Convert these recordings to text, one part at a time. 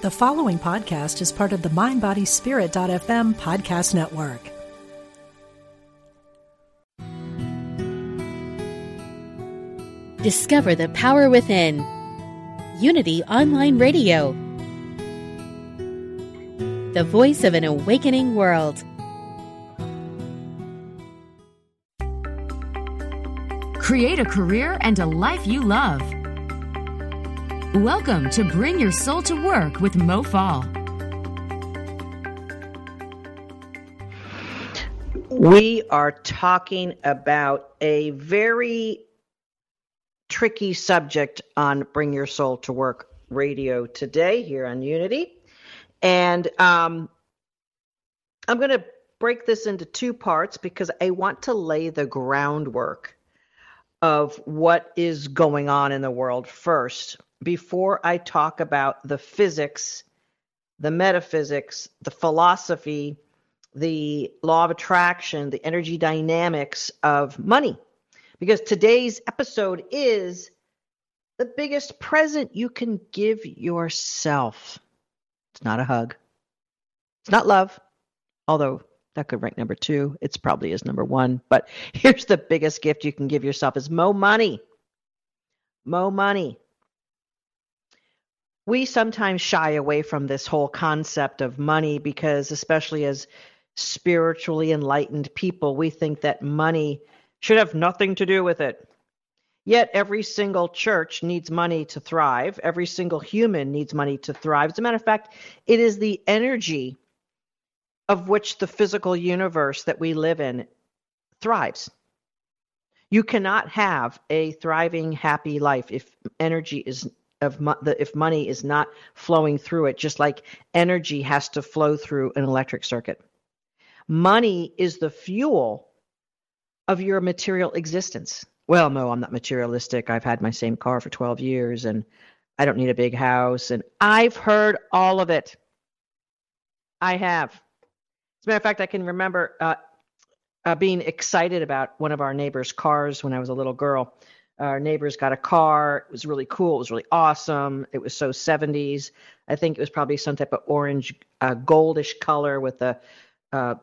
The following podcast is part of the MindBodySpirit.fm podcast network. Discover the power within. Unity Online Radio. The voice of an awakening world. Create a career and a life you love. Welcome to Bring Your Soul to Work with Mo Fall. We are talking about a very tricky subject on Bring Your Soul to Work radio today here on Unity. And um, I'm going to break this into two parts because I want to lay the groundwork of what is going on in the world first before I talk about the physics, the metaphysics, the philosophy, the law of attraction, the energy dynamics of money. Because today's episode is the biggest present you can give yourself. It's not a hug, it's not love, although that could rank number two. It's probably is number one. But here's the biggest gift you can give yourself is mo money. Mo money we sometimes shy away from this whole concept of money because, especially as spiritually enlightened people, we think that money should have nothing to do with it. Yet every single church needs money to thrive. Every single human needs money to thrive. As a matter of fact, it is the energy of which the physical universe that we live in thrives. You cannot have a thriving, happy life if energy is of mo- the, if money is not flowing through it, just like energy has to flow through an electric circuit. Money is the fuel of your material existence. Well, no, I'm not materialistic. I've had my same car for 12 years and I don't need a big house. And I've heard all of it. I have. As a matter of fact, I can remember uh, uh, being excited about one of our neighbors' cars when I was a little girl. Our neighbors got a car. It was really cool. It was really awesome. It was so 70s. I think it was probably some type of orange, uh, goldish color with a uh,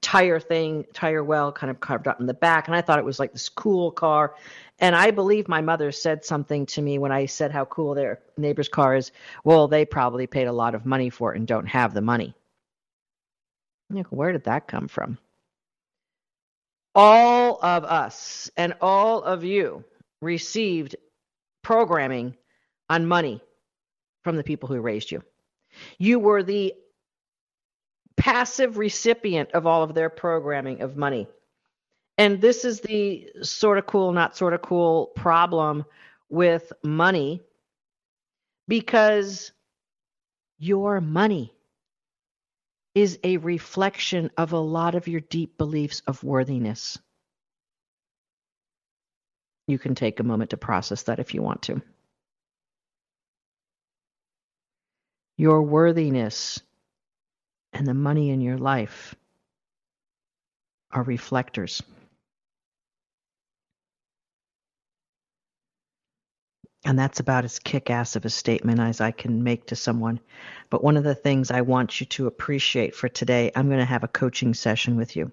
tire thing, tire well kind of carved out in the back. And I thought it was like this cool car. And I believe my mother said something to me when I said how cool their neighbor's car is. Well, they probably paid a lot of money for it and don't have the money. Like, where did that come from? All of us and all of you received programming on money from the people who raised you. You were the passive recipient of all of their programming of money. And this is the sort of cool, not sort of cool problem with money because your money is a reflection of a lot of your deep beliefs of worthiness. You can take a moment to process that if you want to. Your worthiness and the money in your life are reflectors. And that's about as kick ass of a statement as I can make to someone. But one of the things I want you to appreciate for today, I'm going to have a coaching session with you.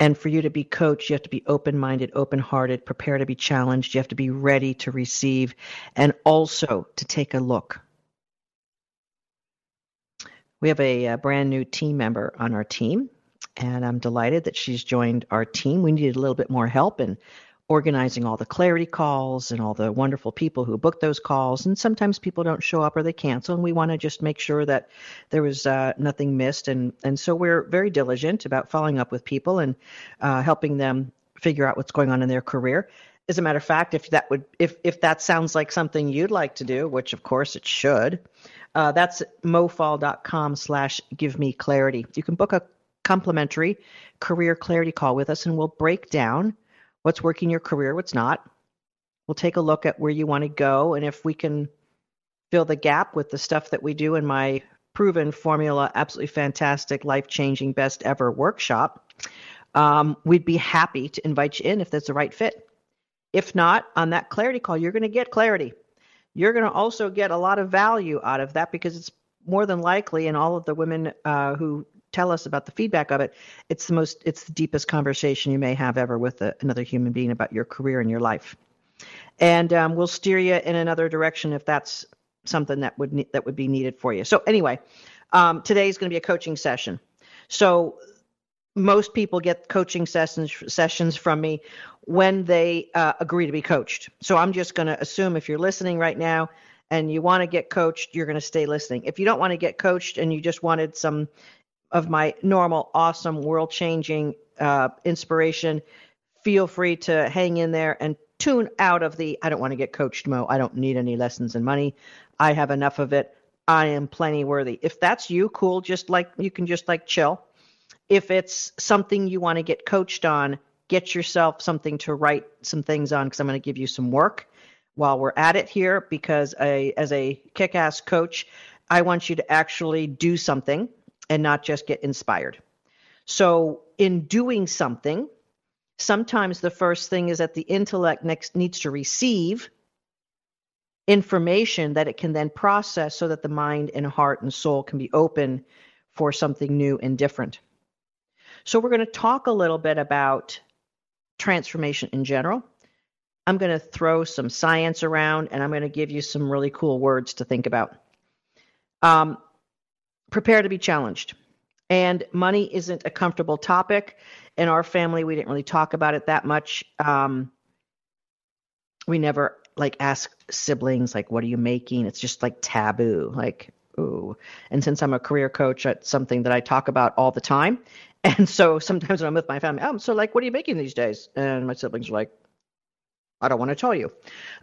And for you to be coached, you have to be open minded, open hearted, prepare to be challenged. You have to be ready to receive and also to take a look. We have a, a, brand new team member on our team, and I'm delighted that she's joined our team. We needed a little bit more help, and organizing all the clarity calls and all the wonderful people who book those calls. And sometimes people don't show up or they cancel, and we want to just make sure that there was uh, nothing missed. And and so we're very diligent about following up with people and uh, helping them figure out what's going on in their career. As a matter of fact, if that would if if that sounds like something you'd like to do, which of course it should, uh, that's mofall.com slash give me clarity. You can book a complimentary career clarity call with us and we'll break down what's working in your career, what's not. We'll take a look at where you want to go and if we can fill the gap with the stuff that we do in my proven formula, absolutely fantastic, life changing, best ever workshop. Um, we'd be happy to invite you in if that's the right fit. If not, on that clarity call, you're going to get clarity. you're going to also get a lot of value out of that because it's more than likely, and all of the women uh, who tell us about the feedback of it, it's the most, it's the deepest conversation you may have ever with a, another human being about your career and your life. And um, we'll steer you in another direction if that's something that would that would be needed for you. So anyway, um, today is going to be a coaching session. So most people get coaching sessions sessions from me when they uh, agree to be coached. So I'm just going to assume if you're listening right now and you want to get coached, you're going to stay listening. If you don't want to get coached and you just wanted some of my normal, awesome, world changing uh, inspiration, feel free to hang in there and tune out of the I don't want to get coached mo. I don't need any lessons in money. I have enough of it. I am plenty worthy. If that's you, cool. Just like you can just like chill if it's something you want to get coached on, get yourself something to write some things on because I'm going to give you some work while we're at it here because I, as a kick-ass coach, I want you to actually do something and not just get inspired. So, in doing something, sometimes the first thing is that the intellect next needs to receive information that it can then process so that the mind and heart and soul can be open for something new and different. So, we're going to talk a little bit about transformation in general. I'm going to throw some science around and I'm going to give you some really cool words to think about. Um, prepare to be challenged. And money isn't a comfortable topic. In our family, we didn't really talk about it that much. Um, we never like ask siblings, like, what are you making? It's just like taboo. Like, ooh. And since I'm a career coach, it's something that I talk about all the time. And so sometimes when I'm with my family, oh, so like, what are you making these days? And my siblings are like, I don't want to tell you.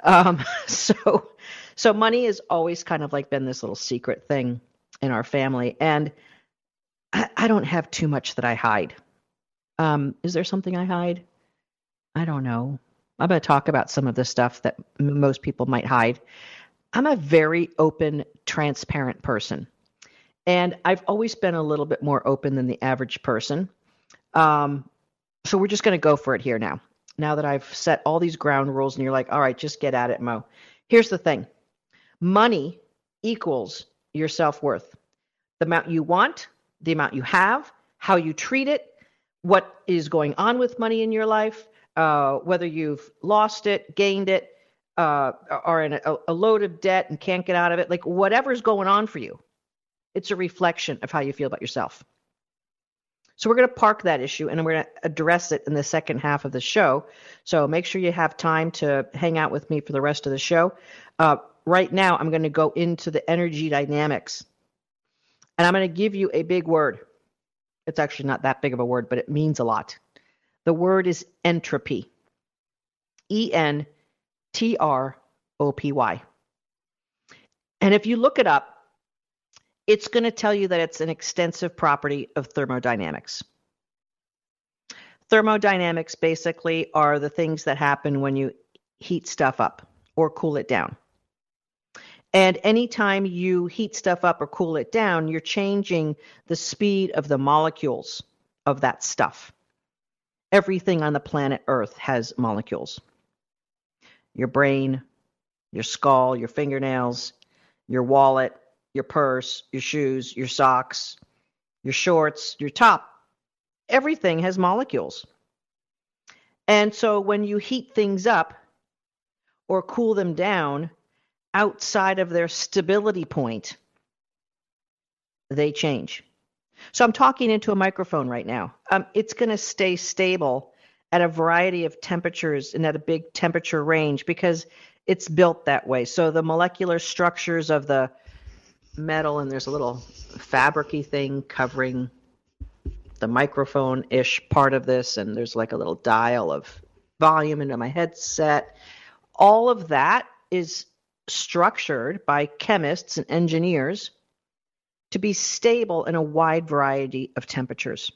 Um, so, so money has always kind of like been this little secret thing in our family, and I, I don't have too much that I hide. Um, is there something I hide? I don't know. I'm going to talk about some of the stuff that m- most people might hide. I'm a very open, transparent person. And I've always been a little bit more open than the average person. Um, so we're just going to go for it here now. Now that I've set all these ground rules and you're like, all right, just get at it, Mo. Here's the thing money equals your self worth. The amount you want, the amount you have, how you treat it, what is going on with money in your life, uh, whether you've lost it, gained it, uh, are in a, a load of debt and can't get out of it, like whatever's going on for you, it's a reflection of how you feel about yourself. So we're going to park that issue and we're going to address it in the second half of the show. So make sure you have time to hang out with me for the rest of the show. Uh, right now, I'm going to go into the energy dynamics. And I'm going to give you a big word. It's actually not that big of a word, but it means a lot. The word is entropy. E N T R O P Y. And if you look it up, it's going to tell you that it's an extensive property of thermodynamics. Thermodynamics basically are the things that happen when you heat stuff up or cool it down. And anytime you heat stuff up or cool it down, you're changing the speed of the molecules of that stuff. Everything on the planet Earth has molecules. Your brain, your skull, your fingernails, your wallet, your purse, your shoes, your socks, your shorts, your top. Everything has molecules. And so when you heat things up or cool them down outside of their stability point, they change. So I'm talking into a microphone right now. Um, it's going to stay stable at a variety of temperatures and at a big temperature range because it's built that way. So the molecular structures of the metal and there's a little fabricy thing covering the microphone ish part of this and there's like a little dial of volume into my headset. All of that is structured by chemists and engineers to be stable in a wide variety of temperatures.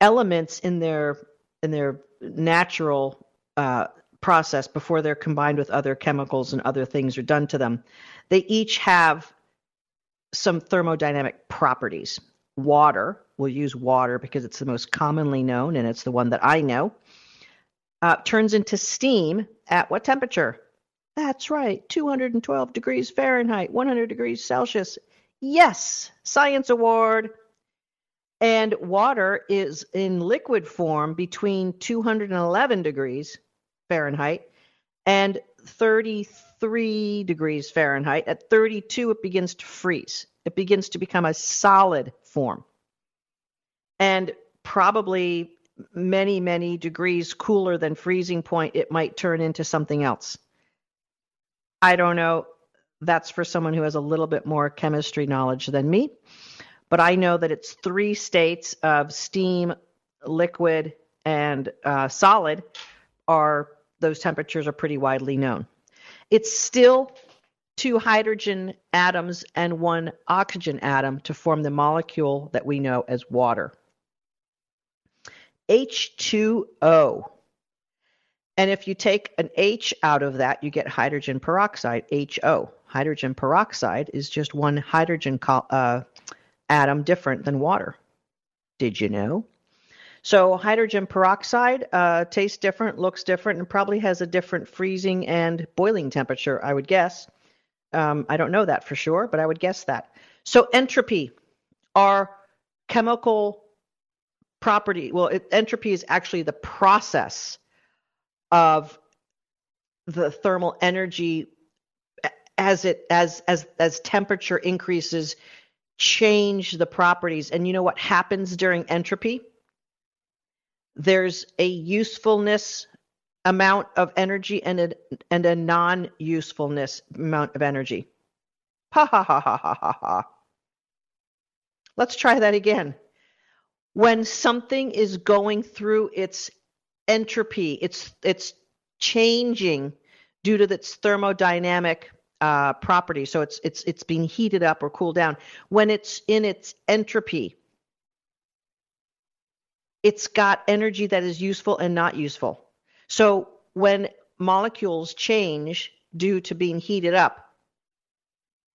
Elements in their in their natural uh, process before they're combined with other chemicals and other things are done to them they each have some thermodynamic properties. Water, we'll use water because it's the most commonly known and it's the one that I know, uh, turns into steam at what temperature? That's right, 212 degrees Fahrenheit, 100 degrees Celsius. Yes, science award. And water is in liquid form between 211 degrees Fahrenheit and 33 degrees Fahrenheit. At 32, it begins to freeze, it begins to become a solid form. And probably many, many degrees cooler than freezing point, it might turn into something else. I don't know. That's for someone who has a little bit more chemistry knowledge than me. But I know that it's three states of steam, liquid, and uh, solid are those temperatures are pretty widely known. It's still two hydrogen atoms and one oxygen atom to form the molecule that we know as water. H2O. And if you take an H out of that, you get hydrogen peroxide, HO. Hydrogen peroxide is just one hydrogen uh, atom different than water. Did you know? So hydrogen peroxide uh, tastes different, looks different, and probably has a different freezing and boiling temperature, I would guess. Um, I don't know that for sure, but I would guess that. So entropy are chemical property. Well, it, entropy is actually the process of the thermal energy as it as as as temperature increases change the properties and you know what happens during entropy there's a usefulness amount of energy and a, and a non-usefulness amount of energy ha ha ha ha ha ha ha let's try that again when something is going through its entropy, it's it's changing due to its thermodynamic uh, property. So it's it's it's being heated up or cooled down. When it's in its entropy, it's got energy that is useful and not useful. So when molecules change due to being heated up,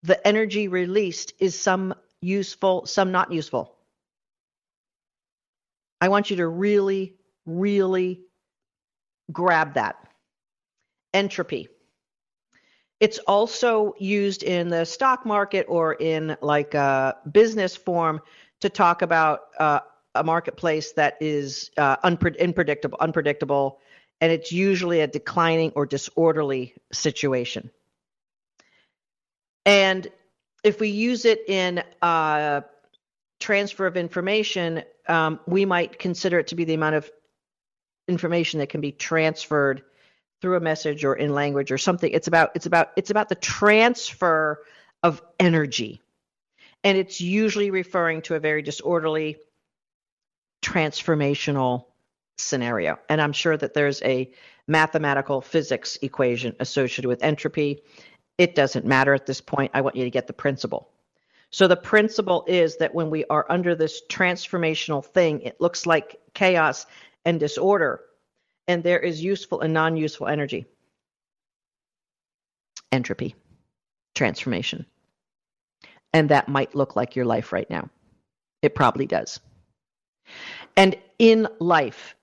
the energy released is some useful, some not useful. I want you to really, really grab that. Entropy. It's also used in the stock market or in like a business form to talk about uh, a marketplace that is uh, unpre- unpredictable, unpredictable, and it's usually a declining or disorderly situation. And if we use it in uh, transfer of information, um, we might consider it to be the amount of information that can be transferred through a message or in language or something. It's about it's about it's about the transfer of energy, and it's usually referring to a very disorderly transformational scenario. And I'm sure that there's a mathematical physics equation associated with entropy. It doesn't matter at this point. I want you to get the principle. So the principle is that when we are under this transformational thing, it looks like chaos and disorder, and there is useful and non useful energy. Entropy, transformation. And that might look like your life right now. It probably does. And in life,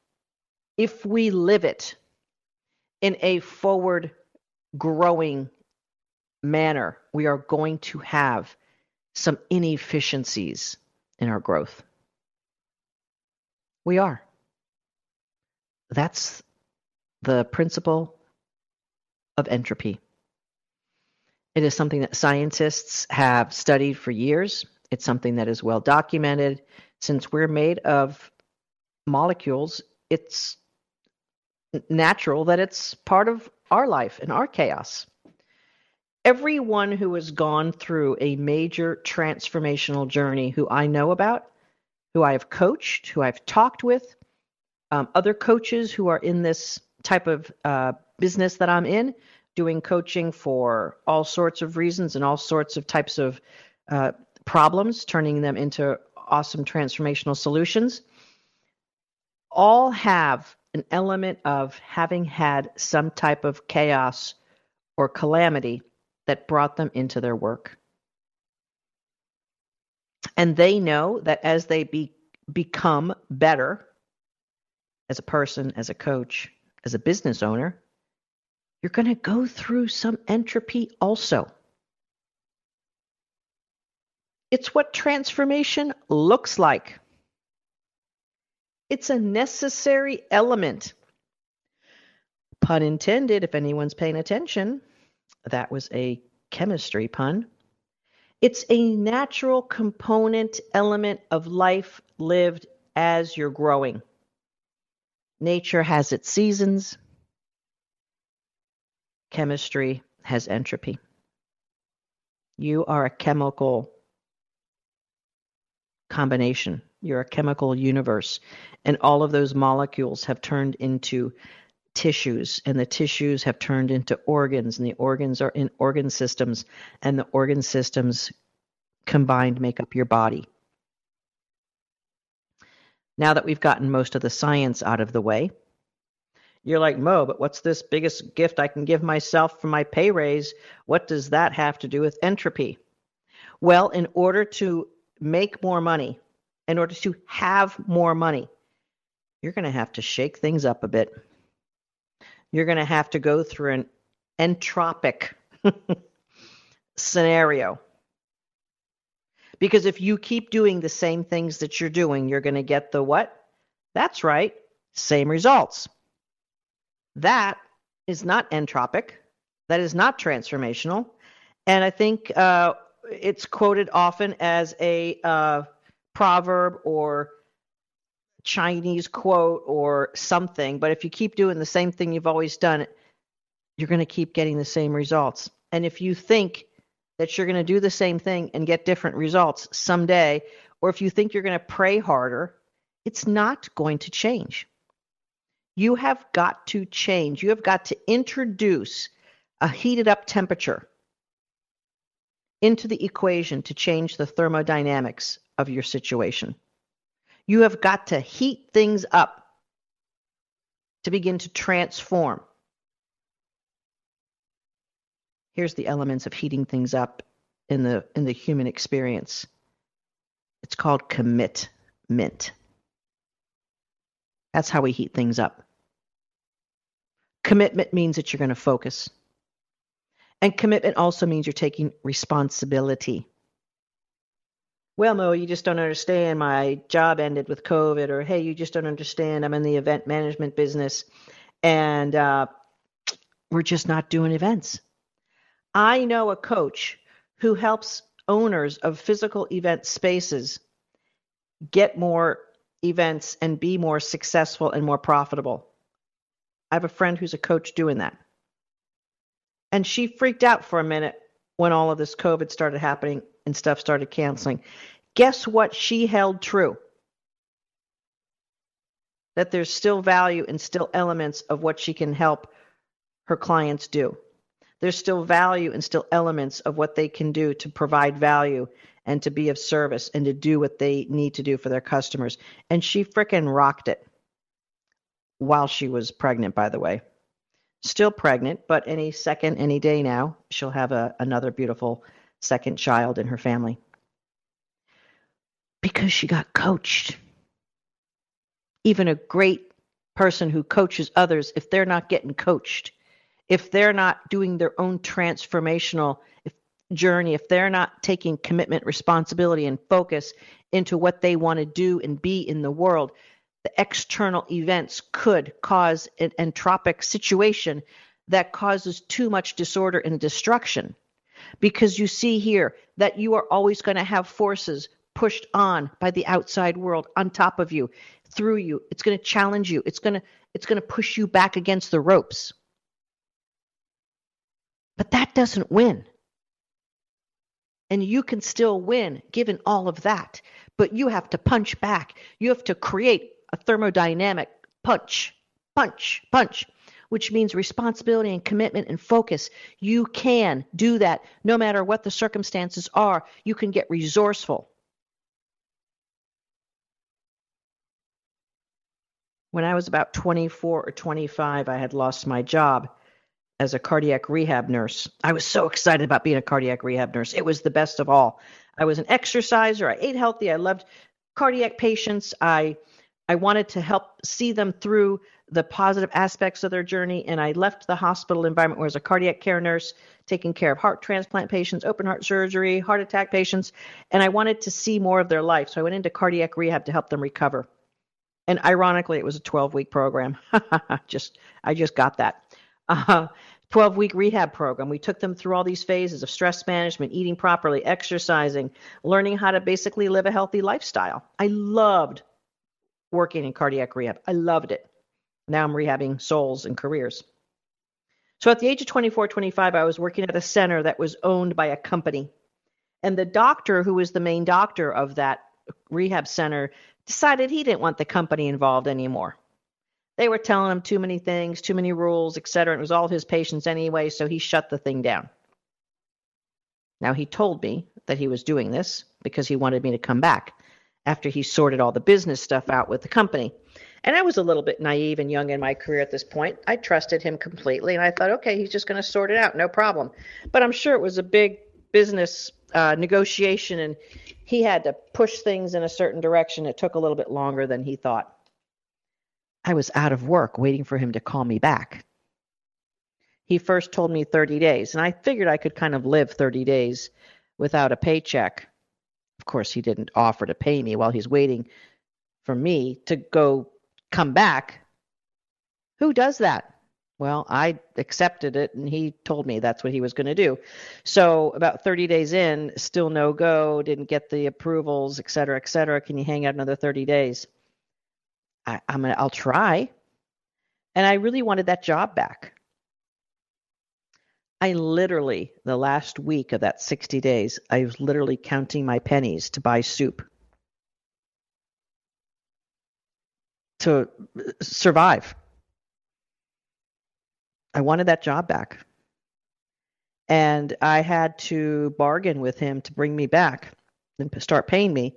if we live it in a forward growing manner, we are going to have some inefficiencies in our growth. We are. That's the principle of entropy. It is something that scientists have studied for years. It's something that is well documented. Since we're made of molecules, it's natural that it's part of our life and our chaos. Everyone who has gone through a major transformational journey who I know about, who I have coached, who I've talked with, um, other coaches who are in this type of uh, business that I'm in, doing coaching for all sorts of reasons and all sorts of types of uh, problems, turning them into awesome transformational solutions, all have an element of having had some type of chaos or calamity that brought them into their work. And they know that as they be, become better as a person, as a coach, as a business owner, you're going to go through some entropy also. It's what transformation looks like. It's a necessary element. Pun intended, if anyone's paying attention. That was a chemistry pun. It's a natural component element of life lived as you're growing. Nature has its seasons. Chemistry has entropy. You are a chemical combination. You're a chemical universe. And all of those molecules have turned into tissues, and the tissues have turned into organs, and the organs are in organ systems, and the organ systems combined make up your body. Now that we've gotten most of the science out of the way, you're like, Mo, but what's this biggest gift I can give myself for my pay raise? What does that have to do with entropy? Well, in order to make more money, in order to have more money, you're going to have to shake things up a bit. You're going to have to go through an entropic scenario. Because if you keep doing the same things that you're doing, you're going to get the what? That's right, same results. That is not entropic. That is not transformational. And I think uh, it's quoted often as a uh, proverb or Chinese quote or something. But if you keep doing the same thing you've always done, you're going to keep getting the same results. And if you think that you're going to do the same thing and get different results someday, or if you think you're going to pray harder, it's not going to change. You have got to change. You have got to introduce a heated up temperature into the equation to change the thermodynamics of your situation. You have got to heat things up to begin to transform. Here's the elements of heating things up in the in the human experience. It's called commitment. That's how we heat things up. Commitment means that you're going to focus. And commitment also means you're taking responsibility. Well, Mo, you just don't understand. My job ended with COVID, or hey, you just don't understand. I'm in the event management business, and uh, we're just not doing events. I know a coach who helps owners of physical event spaces get more events and be more successful and more profitable. I have a friend who's a coach doing that. And she freaked out for a minute when all of this COVID started happening and stuff started canceling. Guess what she held true? That there's still value and still elements of what she can help her clients do. There's still value and still elements of what they can do to provide value and to be of service and to do what they need to do for their customers. And she frickin' rocked it while she was pregnant, by the way still pregnant, but any second, any day now, she'll have a, another beautiful second child in her family. Because she got coached. Even a great person who coaches others, if they're not getting coached, if they're not doing their own transformational journey, if they're not taking commitment, responsibility, and focus into what they want to do and be in the world, the external events could cause an entropic situation that causes too much disorder and destruction. Because you see here that you are always going to have forces pushed on by the outside world on top of you, through you. It's going to challenge you. It's going to it's going to push you back against the ropes. But that doesn't win. And you can still win given all of that. But you have to punch back. You have to create a thermodynamic punch, punch, punch, which means responsibility and commitment and focus. You can do that no matter what the circumstances are. You can get resourceful. When I was about 24 or 25, I had lost my job as a cardiac rehab nurse. I was so excited about being a cardiac rehab nurse. It was the best of all. I was an exerciser. I ate healthy. I loved cardiac patients. I I wanted to help see them through the positive aspects of their journey. And I left the hospital environment where I was a cardiac care nurse, taking care of heart transplant patients, open heart surgery, heart attack patients. And I wanted to see more of their life. So I went into cardiac rehab to help them recover. And ironically, it was a 12 week program. just, I just got that. Uh, 12 week rehab program. We took them through all these phases of stress management, eating properly, exercising, learning how to basically live a healthy lifestyle. I loved working in cardiac rehab. I loved it. Now I'm rehabbing souls and careers. So at the age of 24, 25, I was working at a center that was owned by a company. And the doctor, who was the main doctor of that rehab center, decided he didn't want the company involved anymore. They were telling him too many things, too many rules, etc. It was all his patients anyway, so he shut the thing down. Now, he told me that he was doing this because he wanted me to come back after he sorted all the business stuff out with the company. And I was a little bit naive and young in my career at this point. I trusted him completely, and I thought, okay, he's just going to sort it out, no problem. But I'm sure it was a big business uh, negotiation, and he had to push things in a certain direction. It took a little bit longer than he thought. I was out of work waiting for him to call me back. He first told me 30 days, and I figured I could kind of live 30 days without a paycheck. Of course, he didn't offer to pay me while he's waiting for me to go come back. Who does that? Well, I accepted it and he told me that's what he was going to do. So, about 30 days in, still no go, didn't get the approvals, et cetera, et cetera. Can you hang out another 30 days? I, I'm gonna, I'll try. And I really wanted that job back. I literally, the last week of that 60 days, I was literally counting my pennies to buy soup to uh, survive. I wanted that job back. And I had to bargain with him to bring me back and start paying me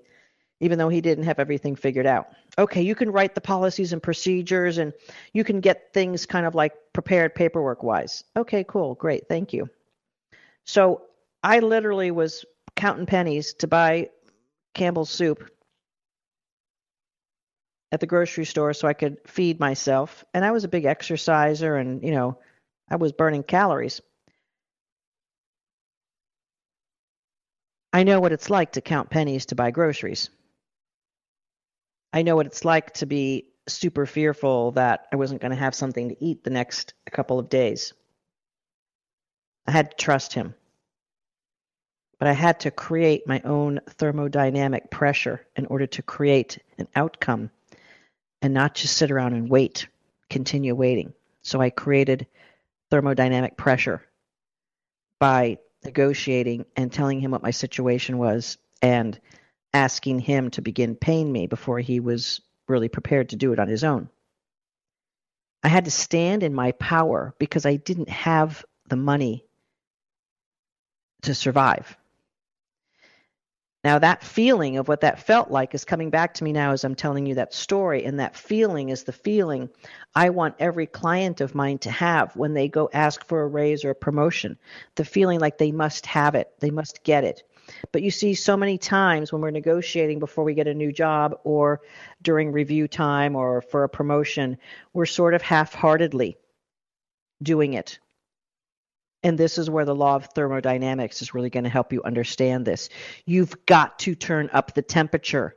even though he didn't have everything figured out. Okay, you can write the policies and procedures and you can get things kind of like prepared paperwork wise. Okay, cool, great, thank you. So I literally was counting pennies to buy Campbell's soup at the grocery store so I could feed myself. And I was a big exerciser and, you know, I was burning calories. I know what it's like to count pennies to buy groceries. I know what it's like to be super fearful that I wasn't going to have something to eat the next couple of days. I had to trust him. But I had to create my own thermodynamic pressure in order to create an outcome and not just sit around and wait, continue waiting. So I created thermodynamic pressure by negotiating and telling him what my situation was and asking him to begin paying me before he was really prepared to do it on his own. I had to stand in my power because I didn't have the money to survive. Now, that feeling of what that felt like is coming back to me now as I'm telling you that story. And that feeling is the feeling I want every client of mine to have when they go ask for a raise or a promotion. The feeling like they must have it, they must get it. But you see, so many times when we're negotiating before we get a new job or during review time or for a promotion, we're sort of half heartedly doing it. And this is where the law of thermodynamics is really going to help you understand this. You've got to turn up the temperature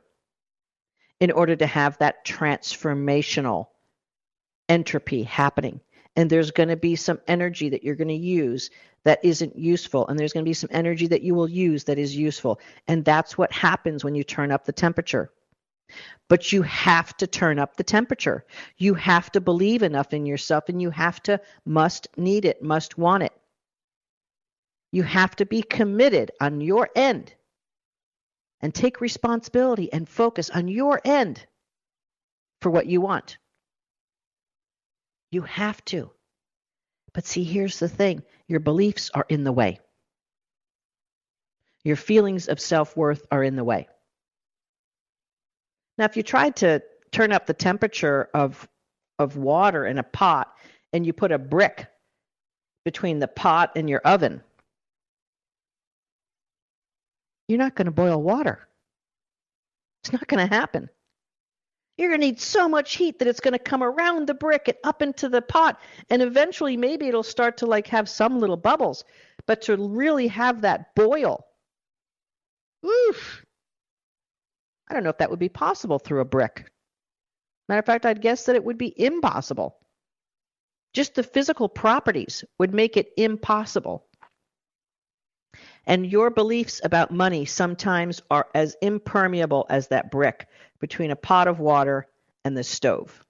in order to have that transformational entropy happening. And there's going to be some energy that you're going to use that isn't useful and there's going to be some energy that you will use that is useful and that's what happens when you turn up the temperature. But you have to turn up the temperature. You have to believe enough in yourself and you have to must need it must want it. You have to be committed on your end and take responsibility and focus on your end for what you want you have to but see, here's the thing your beliefs are in the way, your feelings of self worth are in the way. Now, if you tried to turn up the temperature of, of water in a pot and you put a brick between the pot and your oven, you're not going to boil water. It's not going to happen. You're going to need so much heat that it's going to come around the brick and up into the pot. And eventually, maybe it'll start to like have some little bubbles. But to really have that boil, oof, I don't know if that would be possible through a brick. Matter of fact, I'd guess that it would be impossible. Just the physical properties would make it impossible. And your beliefs about money sometimes are as impermeable as that brick between a pot of water and the stove.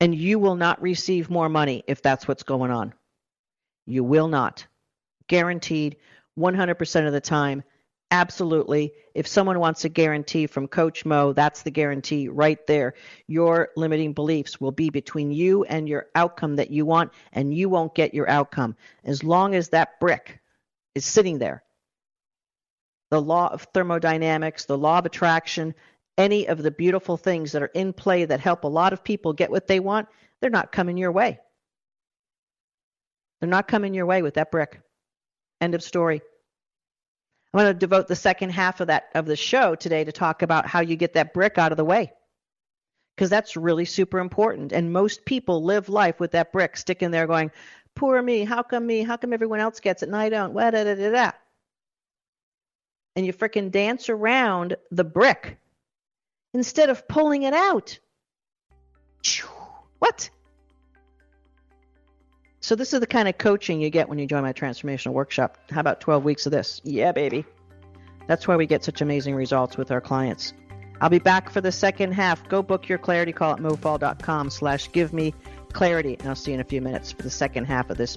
And you will not receive more money if that's what's going on. You will not. Guaranteed 100% of the time Absolutely. If someone wants a guarantee from Coach Mo, that's the guarantee right there. Your limiting beliefs will be between you and your outcome that you want, and you won't get your outcome. As long as that brick is sitting there, the law of thermodynamics, the law of attraction, any of the beautiful things that are in play that help a lot of people get what they want, they're not coming your way. They're not coming your way with that brick. End of story. I'm going to devote the second half of that of the show today to talk about how you get that brick out of the way. Because that's really super important. And most people live life with that brick sticking there going, Poor me, how come me? How come everyone else gets it and I don't? da, da, da, da. And you fricking dance around the brick instead of pulling it out. What? So this is the kind of coaching you get when you join my transformational workshop. How about 12 weeks of this? Yeah, baby. That's why we get such amazing results with our clients. I'll be back for the second half. Go book your clarity call at mofall.com slash give me clarity. And I'll see you in a few minutes for the second half of this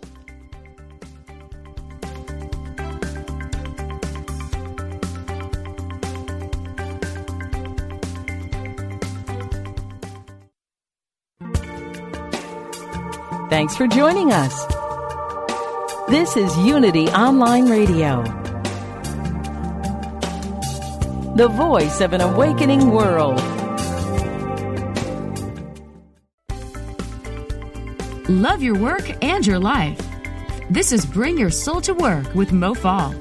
Thanks for joining us. This is Unity Online Radio, the voice of an awakening world. Love your work and your life. This is Bring Your Soul to Work with Mo Fall.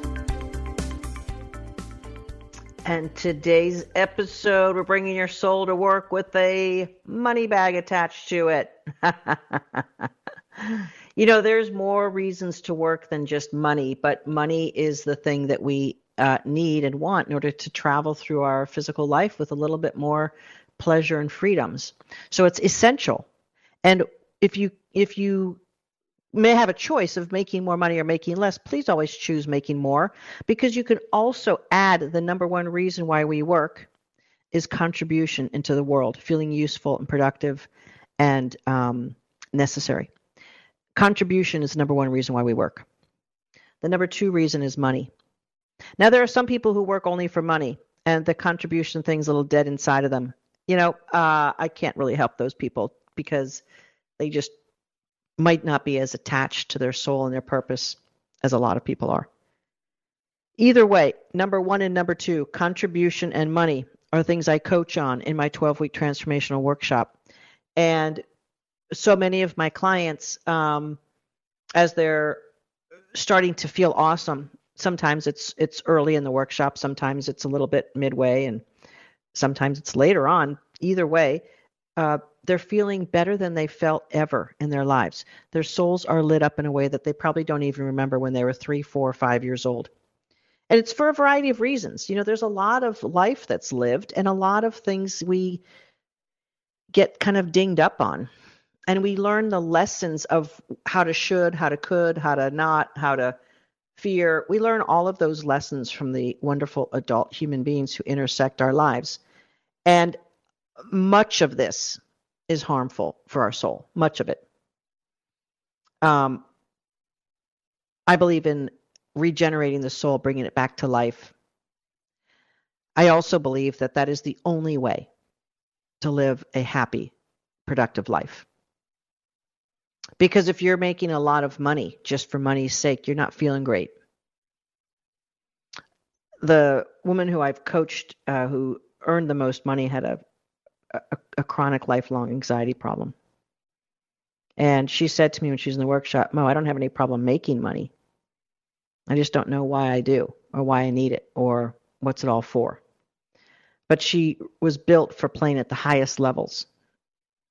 And today's episode, we're bringing your soul to work with a money bag attached to it. you know, there's more reasons to work than just money, but money is the thing that we uh, need and want in order to travel through our physical life with a little bit more pleasure and freedoms. So it's essential. And if you if you may have a choice of making more money or making less, please always choose making more because you can also add the number one reason why we work is contribution into the world, feeling useful and productive and um, necessary. Contribution is the number one reason why we work. The number two reason is money. Now, there are some people who work only for money, and the contribution thing's a little dead inside of them. You know, uh, I can't really help those people because they just might not be as attached to their soul and their purpose as a lot of people are. Either way, number one and number two, contribution and money, are things I coach on in my 12 week transformational workshop. And so many of my clients, um, as they're starting to feel awesome, sometimes it's it's early in the workshop, sometimes it's a little bit midway, and sometimes it's later on. Either way, uh, they're feeling better than they felt ever in their lives. Their souls are lit up in a way that they probably don't even remember when they were three, four, five years old. And it's for a variety of reasons. You know, there's a lot of life that's lived and a lot of things we get kind of dinged up on. And we learn the lessons of how to should, how to could, how to not, how to fear. We learn all of those lessons from the wonderful adult human beings who intersect our lives. And much of this is harmful for our soul, much of it. Um, I believe in regenerating the soul, bringing it back to life. I also believe that that is the only way to live a happy, productive life. Because if you're making a lot of money just for money's sake, you're not feeling great. The woman who I've coached uh, who earned the most money had a a, a chronic lifelong anxiety problem. And she said to me when she was in the workshop, Mo, I don't have any problem making money. I just don't know why I do or why I need it or what's it all for. but she was built for playing at the highest levels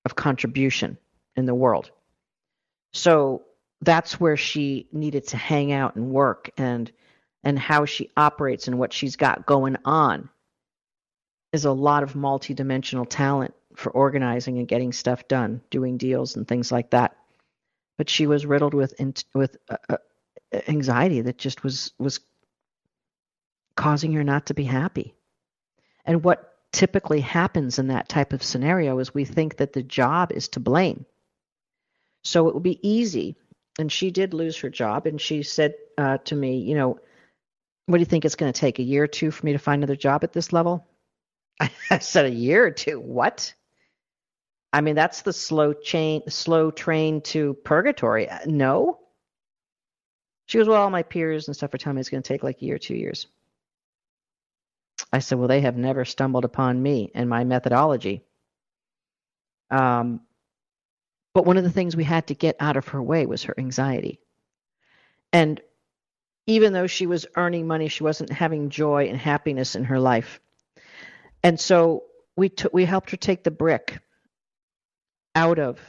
of contribution in the world. So that's where she needed to hang out and work and and how she operates and what she's got going on is a lot of multidimensional talent for organizing and getting stuff done, doing deals and things like that. But she was riddled with with uh, uh, anxiety that just was was causing her not to be happy. And what typically happens in that type of scenario is we think that the job is to blame. So it would be easy. And she did lose her job, and she said uh, to me, you know, what do you think it's going to take a year or two for me to find another job at this level? I said a year or two. What? I mean, that's the slow chain, slow train to purgatory. Uh, no. She goes, well, all my peers and stuff are telling me it's going to take like a year, two years. I said, well, they have never stumbled upon me and my methodology. Um, but one of the things we had to get out of her way was her anxiety. And even though she was earning money, she wasn't having joy and happiness in her life. And so we we helped her take the brick out of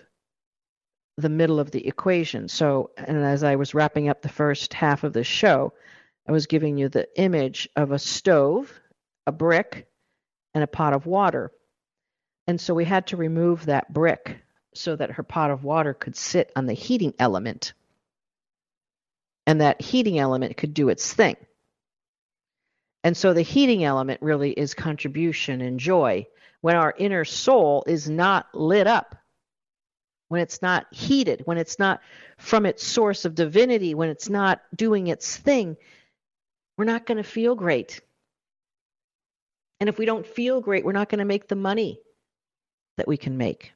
the middle of the equation. So, and as I was wrapping up the first half of the show, I was giving you the image of a stove, a brick, and a pot of water. And so we had to remove that brick so that her pot of water could sit on the heating element. And that heating element could do its thing. And so the heating element really is contribution and joy. When our inner soul is not lit up, when it's not heated, when it's not from its source of divinity, when it's not doing its thing, we're not going to feel great. And if we don't feel great, we're not going to make the money that we can make.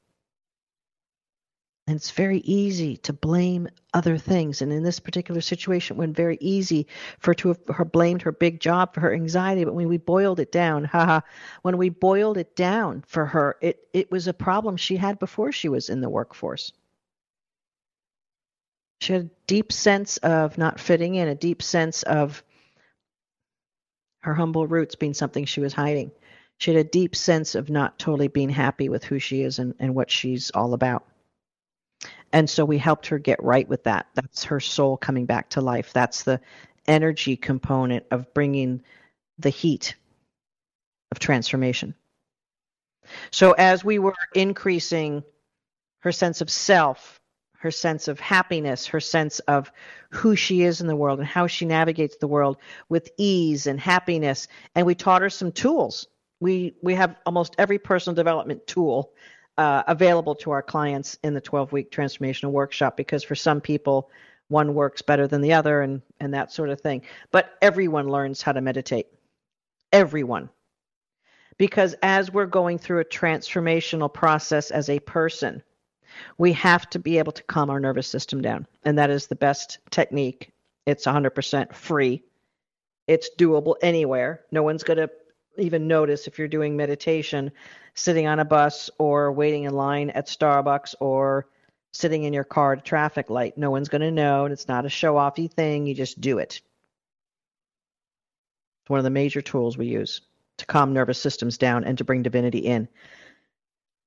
And it's very easy to blame other things. And in this particular situation, it went very easy for her to have her blamed her big job for her anxiety. But when we boiled it down, haha, when we boiled it down for her, it, it was a problem she had before she was in the workforce. She had a deep sense of not fitting in, a deep sense of her humble roots being something she was hiding. She had a deep sense of not totally being happy with who she is and, and what she's all about. And so we helped her get right with that. That's her soul coming back to life. That's the energy component of bringing the heat of transformation. So as we were increasing her sense of self, her sense of happiness, her sense of who she is in the world and how she navigates the world with ease and happiness, and we taught her some tools. We we have almost every personal development tool uh, available to our clients in the 12 week transformational workshop because for some people one works better than the other and and that sort of thing. But everyone learns how to meditate. Everyone. Because as we're going through a transformational process as a person we have to be able to calm our nervous system down. And that is the best technique. It's 100% free. It's doable anywhere. No one's going to even notice if you're doing meditation sitting on a bus or waiting in line at Starbucks or sitting in your car at a traffic light. No one's going to know, and it's not a show offy thing. You just do it. It's one of the major tools we use to calm nervous systems down and to bring divinity in.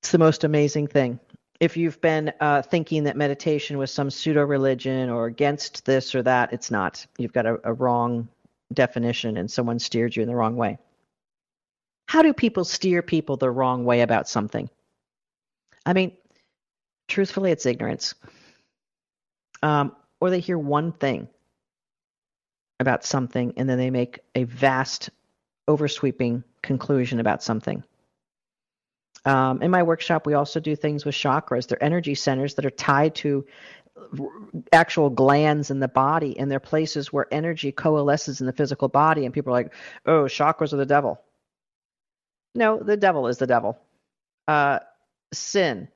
It's the most amazing thing. If you've been uh, thinking that meditation was some pseudo religion or against this or that, it's not. You've got a, a wrong definition, and someone steered you in the wrong way. How do people steer people the wrong way about something? I mean, truthfully, it's ignorance. Um, or they hear one thing about something and then they make a vast, oversweeping conclusion about something. Um, in my workshop, we also do things with chakras. They're energy centers that are tied to actual glands in the body, and they're places where energy coalesces in the physical body. And people are like, oh, chakras are the devil. No, the devil is the devil. Uh, sin,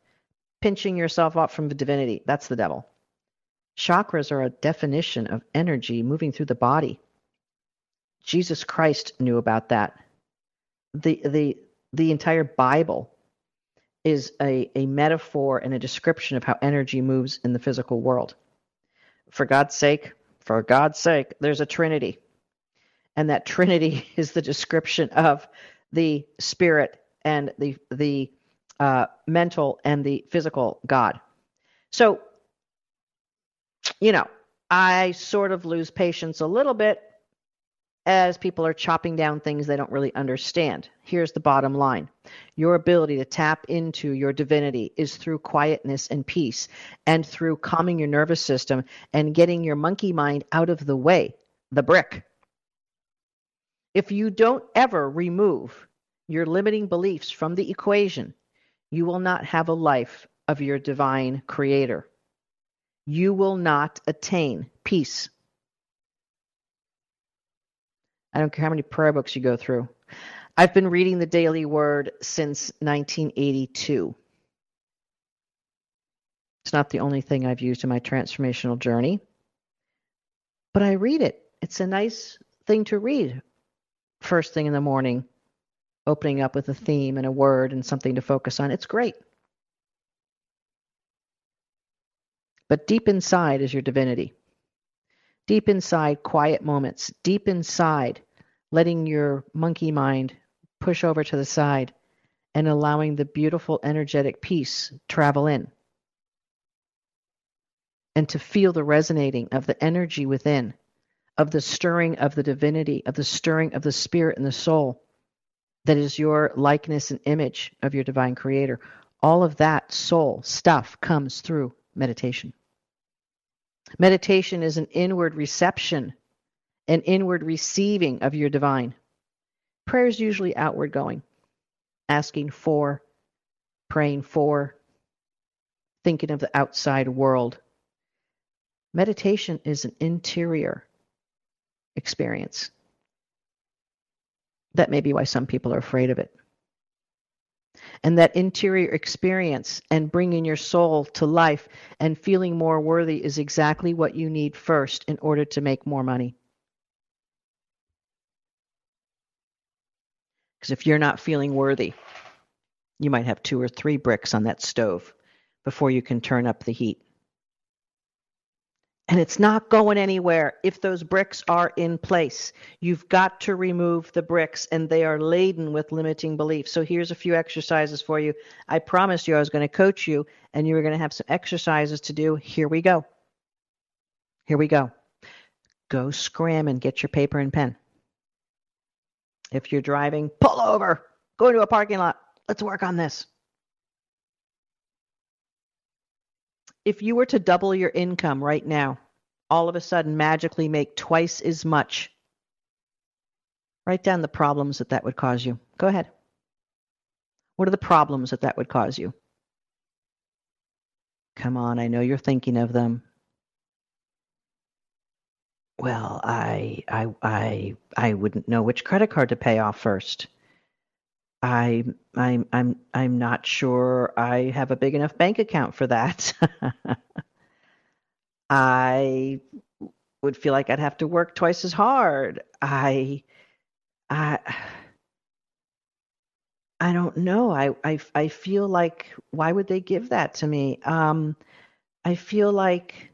pinching yourself off from the divinity, that's the devil. Chakras are a definition of energy moving through the body. Jesus Christ knew about that. The the the entire Bible is a, a metaphor and a description of how energy moves in the physical world. For God's sake, for God's sake, there's a Trinity. And that Trinity is the description of the spirit and the the uh, mental and the physical God. So, you know, I sort of lose patience a little bit as people are chopping down things they don't really understand. Here's the bottom line your ability to tap into your divinity is through quietness and peace, and through calming your nervous system and getting your monkey mind out of the way, the brick. If you don't ever remove your limiting beliefs from the equation, you will not have a life of your divine creator. You will not attain peace. I don't care how many prayer books you go through. I've been reading the Daily Word since 1982. It's not the only thing I've used in my transformational journey, but I read it. It's a nice thing to read first thing in the morning, opening up with a theme and a word and something to focus on. It's great. But deep inside is your divinity. Deep inside, quiet moments. Deep inside, letting your monkey mind push over to the side and allowing the beautiful energetic peace travel in. And to feel the resonating of the energy within, of the stirring of the divinity, of the stirring of the spirit and the soul that is your likeness and image of your divine creator. All of that soul stuff comes through meditation. Meditation is an inward reception an inward receiving of your divine. Prayer is usually outward going, asking for, praying for, thinking of the outside world. Meditation is an interior experience. That may be why some people are afraid of it. And that interior experience and bringing your soul to life and feeling more worthy is exactly what you need first in order to make more money. Because if you're not feeling worthy, you might have two or three bricks on that stove before you can turn up the heat. And it's not going anywhere if those bricks are in place. You've got to remove the bricks, and they are laden with limiting beliefs. So here's a few exercises for you. I promised you I was going to coach you, and you were going to have some exercises to do. Here we go. Here we go. Go scram and get your paper and pen. If you're driving, pull over, go into a parking lot. Let's work on this. If you were to double your income right now, all of a sudden magically make twice as much, write down the problems that that would cause you. Go ahead. What are the problems that that would cause you? Come on, I know you're thinking of them. Well, I I I I wouldn't know which credit card to pay off first. I I'm I'm I'm not sure I have a big enough bank account for that. I would feel like I'd have to work twice as hard. I I I don't know. I I I feel like why would they give that to me? Um I feel like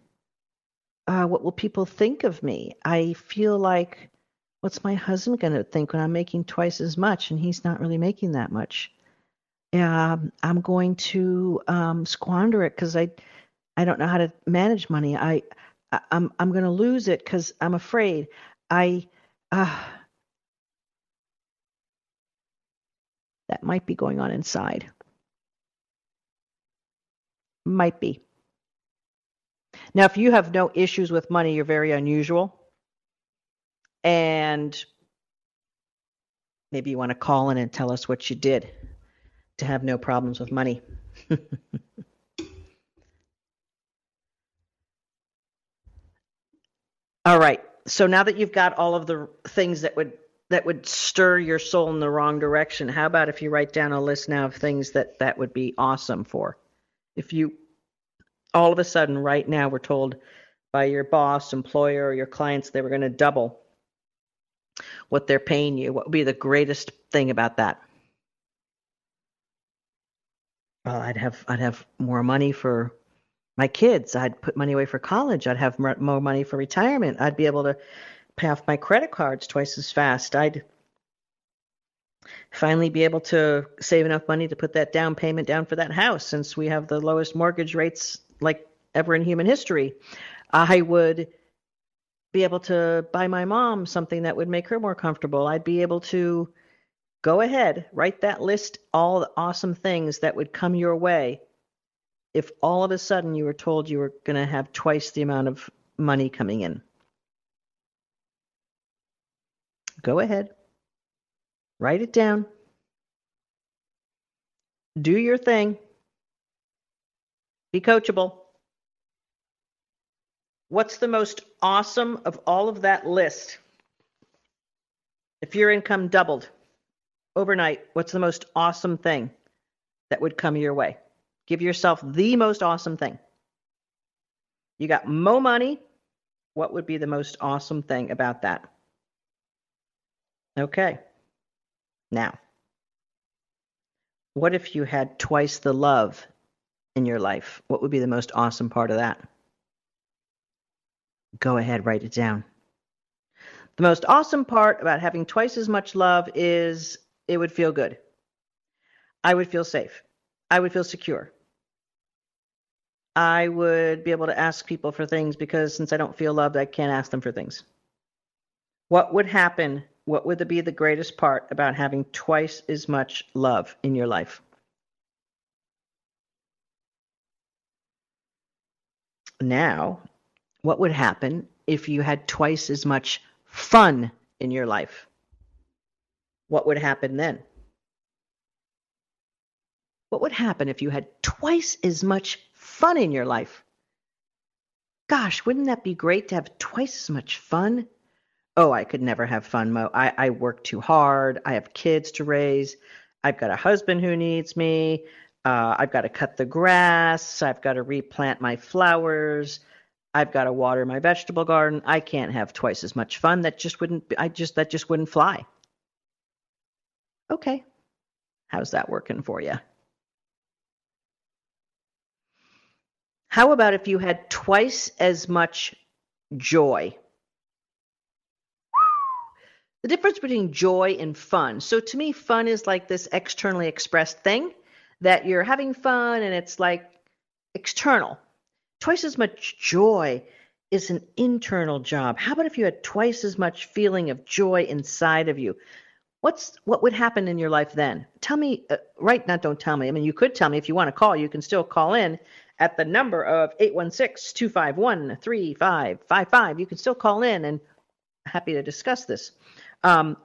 uh, what will people think of me? I feel like, what's my husband going to think when I'm making twice as much and he's not really making that much? Um, I'm going to um, squander it because I, I don't know how to manage money. I, I I'm I'm going to lose it because I'm afraid. I, uh, that might be going on inside. Might be. Now, if you have no issues with money, you're very unusual. And maybe you want to call in and tell us what you did to have no problems with money. all right. So now that you've got all of the things that would that would stir your soul in the wrong direction, how about if you write down a list now of things that that would be awesome for? If you all of a sudden, right now, we're told by your boss, employer, or your clients they were going to double what they're paying you. What would be the greatest thing about that? Well, I'd have I'd have more money for my kids. I'd put money away for college. I'd have more money for retirement. I'd be able to pay off my credit cards twice as fast. I'd finally be able to save enough money to put that down payment down for that house since we have the lowest mortgage rates like ever in human history. I would be able to buy my mom something that would make her more comfortable. I'd be able to go ahead, write that list, all the awesome things that would come your way if all of a sudden you were told you were going to have twice the amount of money coming in. Go ahead. Write it down. Do your thing. Be coachable. What's the most awesome of all of that list? If your income doubled overnight, what's the most awesome thing that would come your way? Give yourself the most awesome thing. You got more money. What would be the most awesome thing about that? Okay. Now, what if you had twice the love in your life? What would be the most awesome part of that? Go ahead, write it down. The most awesome part about having twice as much love is it would feel good. I would feel safe. I would feel secure. I would be able to ask people for things because since I don't feel loved, I can't ask them for things. What would happen? What would be the greatest part about having twice as much love in your life? Now, what would happen if you had twice as much fun in your life? What would happen then? What would happen if you had twice as much fun in your life? Gosh, wouldn't that be great to have twice as much fun? Oh, I could never have fun, Mo. I, I work too hard. I have kids to raise. I've got a husband who needs me. Uh, I've got to cut the grass. I've got to replant my flowers. I've got to water my vegetable garden. I can't have twice as much fun. That just wouldn't I just that just wouldn't fly. Okay. How's that working for you? How about if you had twice as much joy? The difference between joy and fun. So to me, fun is like this externally expressed thing that you're having fun and it's like external. Twice as much joy is an internal job. How about if you had twice as much feeling of joy inside of you? What's what would happen in your life then? Tell me uh, right now. Don't tell me. I mean, you could tell me if you want to call. You can still call in at the number of 816-251-3555. You can still call in and happy to discuss this. Um,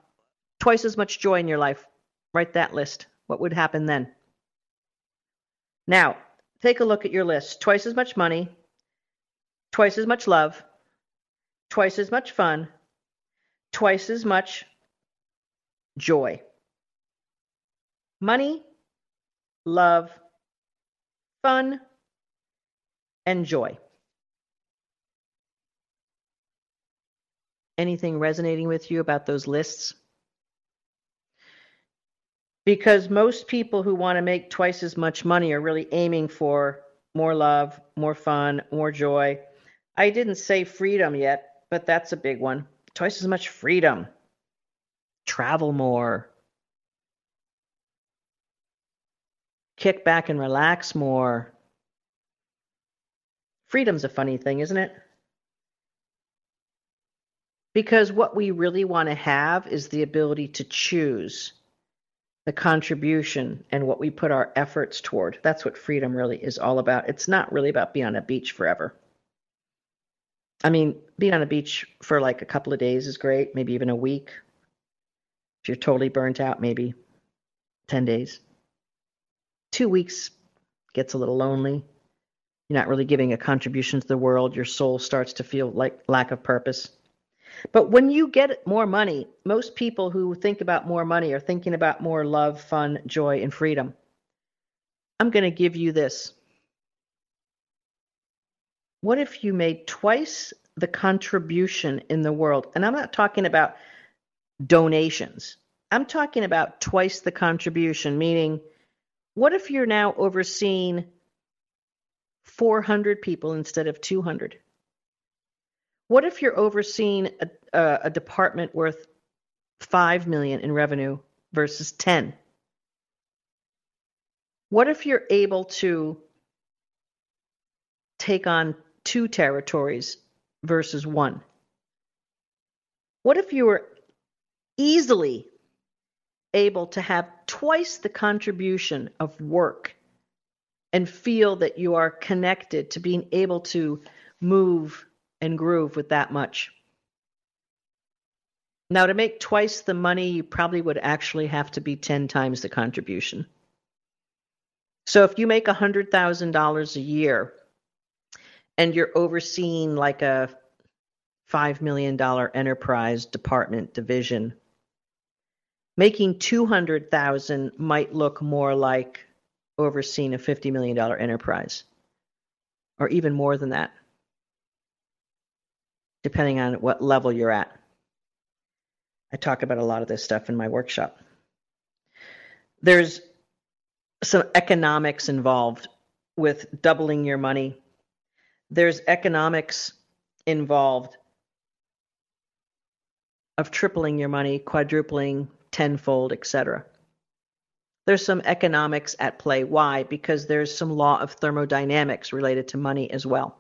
twice as much joy in your life. Write that list. What would happen then? Now, take a look at your list. Twice as much money, twice as much love, twice as much fun, twice as much joy. Money, love, fun, and joy. Anything resonating with you about those lists? Because most people who want to make twice as much money are really aiming for more love, more fun, more joy. I didn't say freedom yet, but that's a big one. Twice as much freedom. Travel more. Kick back and relax more. Freedom's a funny thing, isn't it? Because what we really want to have is the ability to choose the contribution and what we put our efforts toward. That's what freedom really is all about. It's not really about being on a beach forever. I mean, being on a beach for like a couple of days is great, maybe even a week. If you're totally burnt out, maybe 10 days. Two weeks gets a little lonely. You're not really giving a contribution to the world. Your soul starts to feel like lack of purpose. But when you get more money, most people who think about more money are thinking about more love, fun, joy, and freedom. I'm going to give you this. What if you made twice the contribution in the world? And I'm not talking about donations. I'm talking about twice the contribution, meaning, what if you're now overseeing 400 people instead of 200? What if you're overseeing a, a, department worth five million in revenue versus 10? What if you're able to take on two territories versus one? What if you were easily able to have twice the contribution of work and feel that you are connected to being able to move and groove with that much. Now, to make twice the money, you probably would actually have to be 10 times the contribution. So if you make $100,000 a year and you're overseeing like a $5 million enterprise department division, making 200,000 might look more like overseeing a $50 million enterprise or even more than that, depending on what level you're at. I talk about a lot of this stuff in my workshop. There's some economics involved with doubling your money. There's economics involved of tripling your money, quadrupling, tenfold, etc. There's some economics at play. Why? Because there's some law of thermodynamics related to money as well.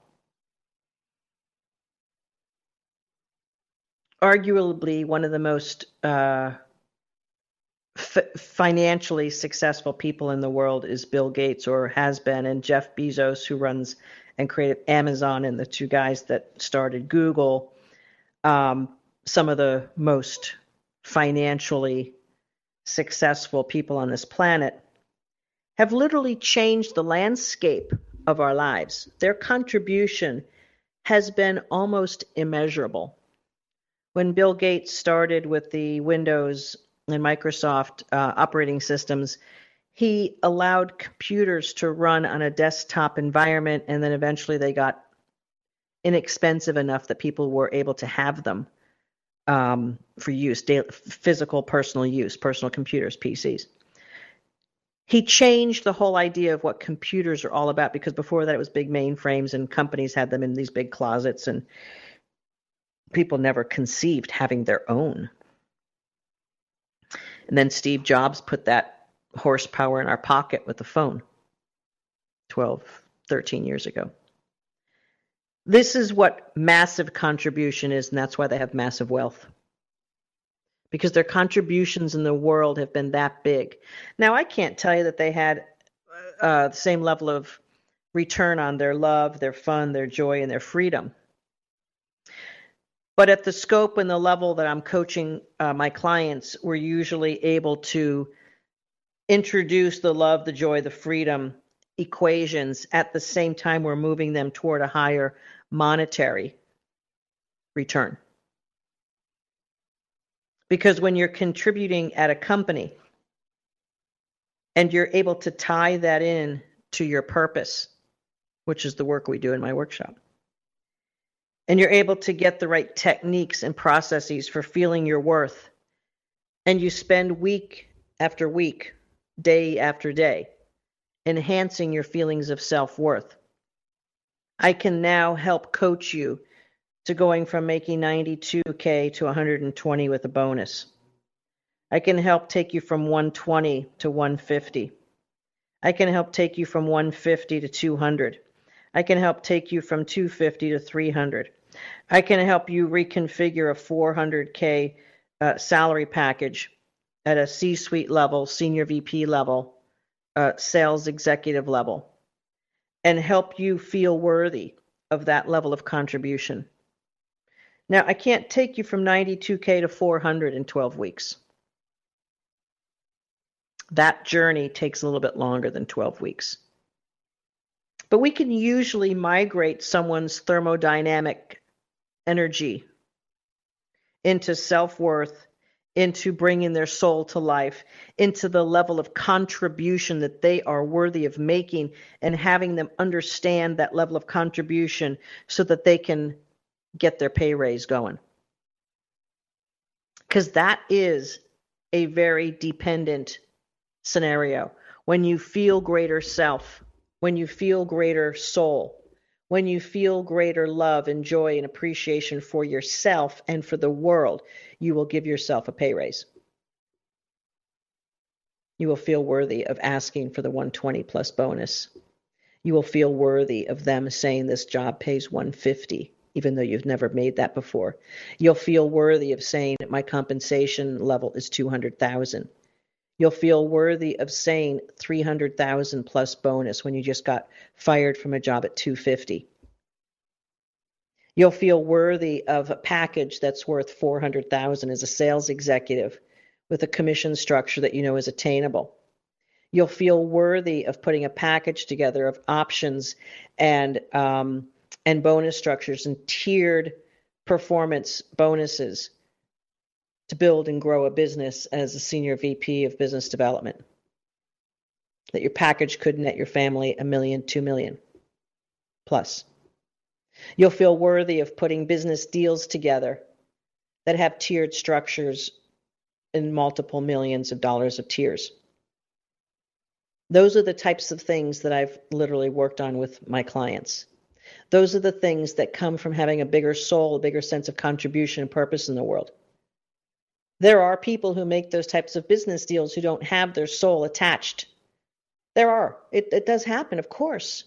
Arguably, one of the most uh, f- financially successful people in the world is Bill Gates, or has been, and Jeff Bezos, who runs and created Amazon, and the two guys that started Google. Um, some of the most financially successful people on this planet have literally changed the landscape of our lives. Their contribution has been almost immeasurable. When Bill Gates started with the Windows and Microsoft uh, operating systems, he allowed computers to run on a desktop environment, and then eventually they got inexpensive enough that people were able to have them um, for use, daily, physical personal use, personal computers, PCs. He changed the whole idea of what computers are all about because before that it was big mainframes and companies had them in these big closets and people never conceived having their own. And then Steve Jobs put that horsepower in our pocket with the phone 12, 13 years ago. This is what massive contribution is, and that's why they have massive wealth. Because their contributions in the world have been that big. Now, I can't tell you that they had uh, the same level of return on their love, their fun, their joy, and their freedom. But at the scope and the level that I'm coaching uh, my clients, we're usually able to introduce the love, the joy, the freedom equations at the same time we're moving them toward a higher monetary return. Because when you're contributing at a company and you're able to tie that in to your purpose, which is the work we do in my workshop, and you're able to get the right techniques and processes for feeling your worth, and you spend week after week, day after day, enhancing your feelings of self worth I can now help coach you to going from making 92K to 120 with a bonus. I can help take you from 120 to 150. I can help take you from 150 to 200. I can help take you from 250 to 300. I can help you reconfigure a 400K uh, salary package at a C suite level, senior VP level, uh, sales executive level and help you feel worthy of that level of contribution. Now, I can't take you from 92K to 400 in 12 weeks. That journey takes a little bit longer than 12 weeks. But we can usually migrate someone's thermodynamic energy into self worth into bringing their soul to life, into the level of contribution that they are worthy of making, and having them understand that level of contribution so that they can get their pay raise going. Because that is a very dependent scenario. When you feel greater self, when you feel greater soul, when you feel greater love and joy and appreciation for yourself and for the world, you will give yourself a pay raise. You will feel worthy of asking for the 120 plus bonus. You will feel worthy of them saying this job pays 150 even though you've never made that before. You'll feel worthy of saying my compensation level is 200,000. You'll feel worthy of saying 300,000 plus bonus when you just got fired from a job at 250. You'll feel worthy of a package that's worth 400,000 as a sales executive with a commission structure that you know is attainable. You'll feel worthy of putting a package together of options and um, and bonus structures and tiered performance bonuses to build and grow a business as a senior VP of business development. That your package could net your family a million, two million plus. You'll feel worthy of putting business deals together that have tiered structures in multiple millions of dollars of tiers. Those are the types of things that I've literally worked on with my clients. Those are the things that come from having a bigger soul, a bigger sense of contribution and purpose in the world. There are people who make those types of business deals who don't have their soul attached. There are. It, it does happen, of course.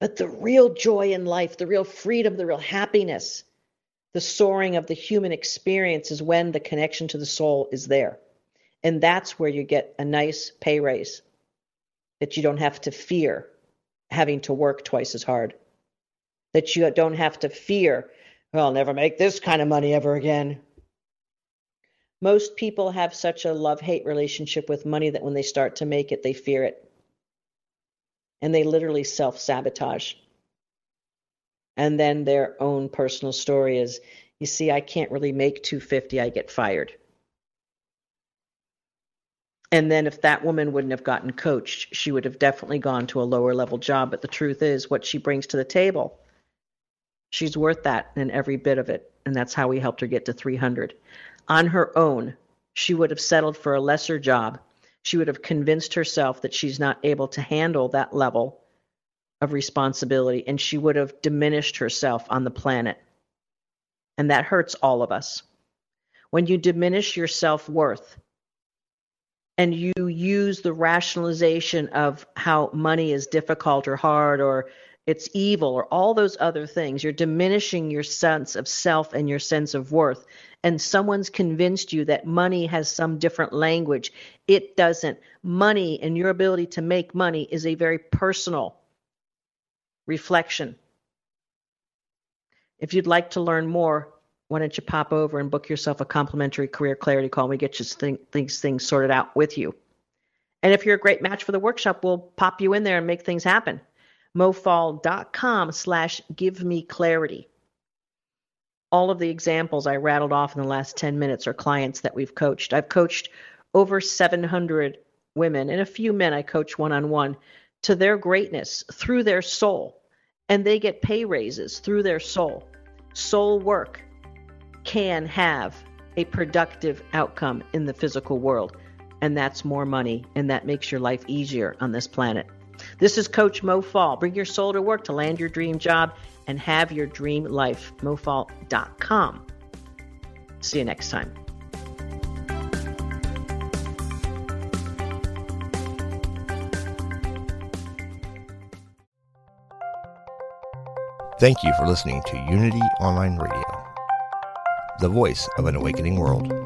But the real joy in life, the real freedom, the real happiness, the soaring of the human experience is when the connection to the soul is there. And that's where you get a nice pay raise that you don't have to fear having to work twice as hard. That you don't have to fear, well, I'll never make this kind of money ever again. Most people have such a love hate relationship with money that when they start to make it, they fear it. And they literally self sabotage. And then their own personal story is you see, I can't really make 250, I get fired. And then if that woman wouldn't have gotten coached, she would have definitely gone to a lower level job. But the truth is, what she brings to the table, she's worth that and every bit of it. And that's how we helped her get to 300. On her own, she would have settled for a lesser job. She would have convinced herself that she's not able to handle that level of responsibility, and she would have diminished herself on the planet. And that hurts all of us. When you diminish your self worth, and you use the rationalization of how money is difficult or hard or it's evil or all those other things, you're diminishing your sense of self and your sense of worth. And someone's convinced you that money has some different language. It doesn't. Money and your ability to make money is a very personal reflection. If you'd like to learn more, why don't you pop over and book yourself a complimentary career clarity call? And we get you th- these things sorted out with you. And if you're a great match for the workshop, we'll pop you in there and make things happen. mofall.com slash give me clarity. All of the examples I rattled off in the last 10 minutes are clients that we've coached. I've coached over 700 women and a few men I coach one on one to their greatness through their soul. And they get pay raises through their soul. Soul work can have a productive outcome in the physical world. And that's more money, and that makes your life easier on this planet. This is Coach Mo Fall. Bring your soul to work to land your dream job and have your dream life. MoFall.com. See you next time. Thank you for listening to Unity Online Radio the voice of an awakening world.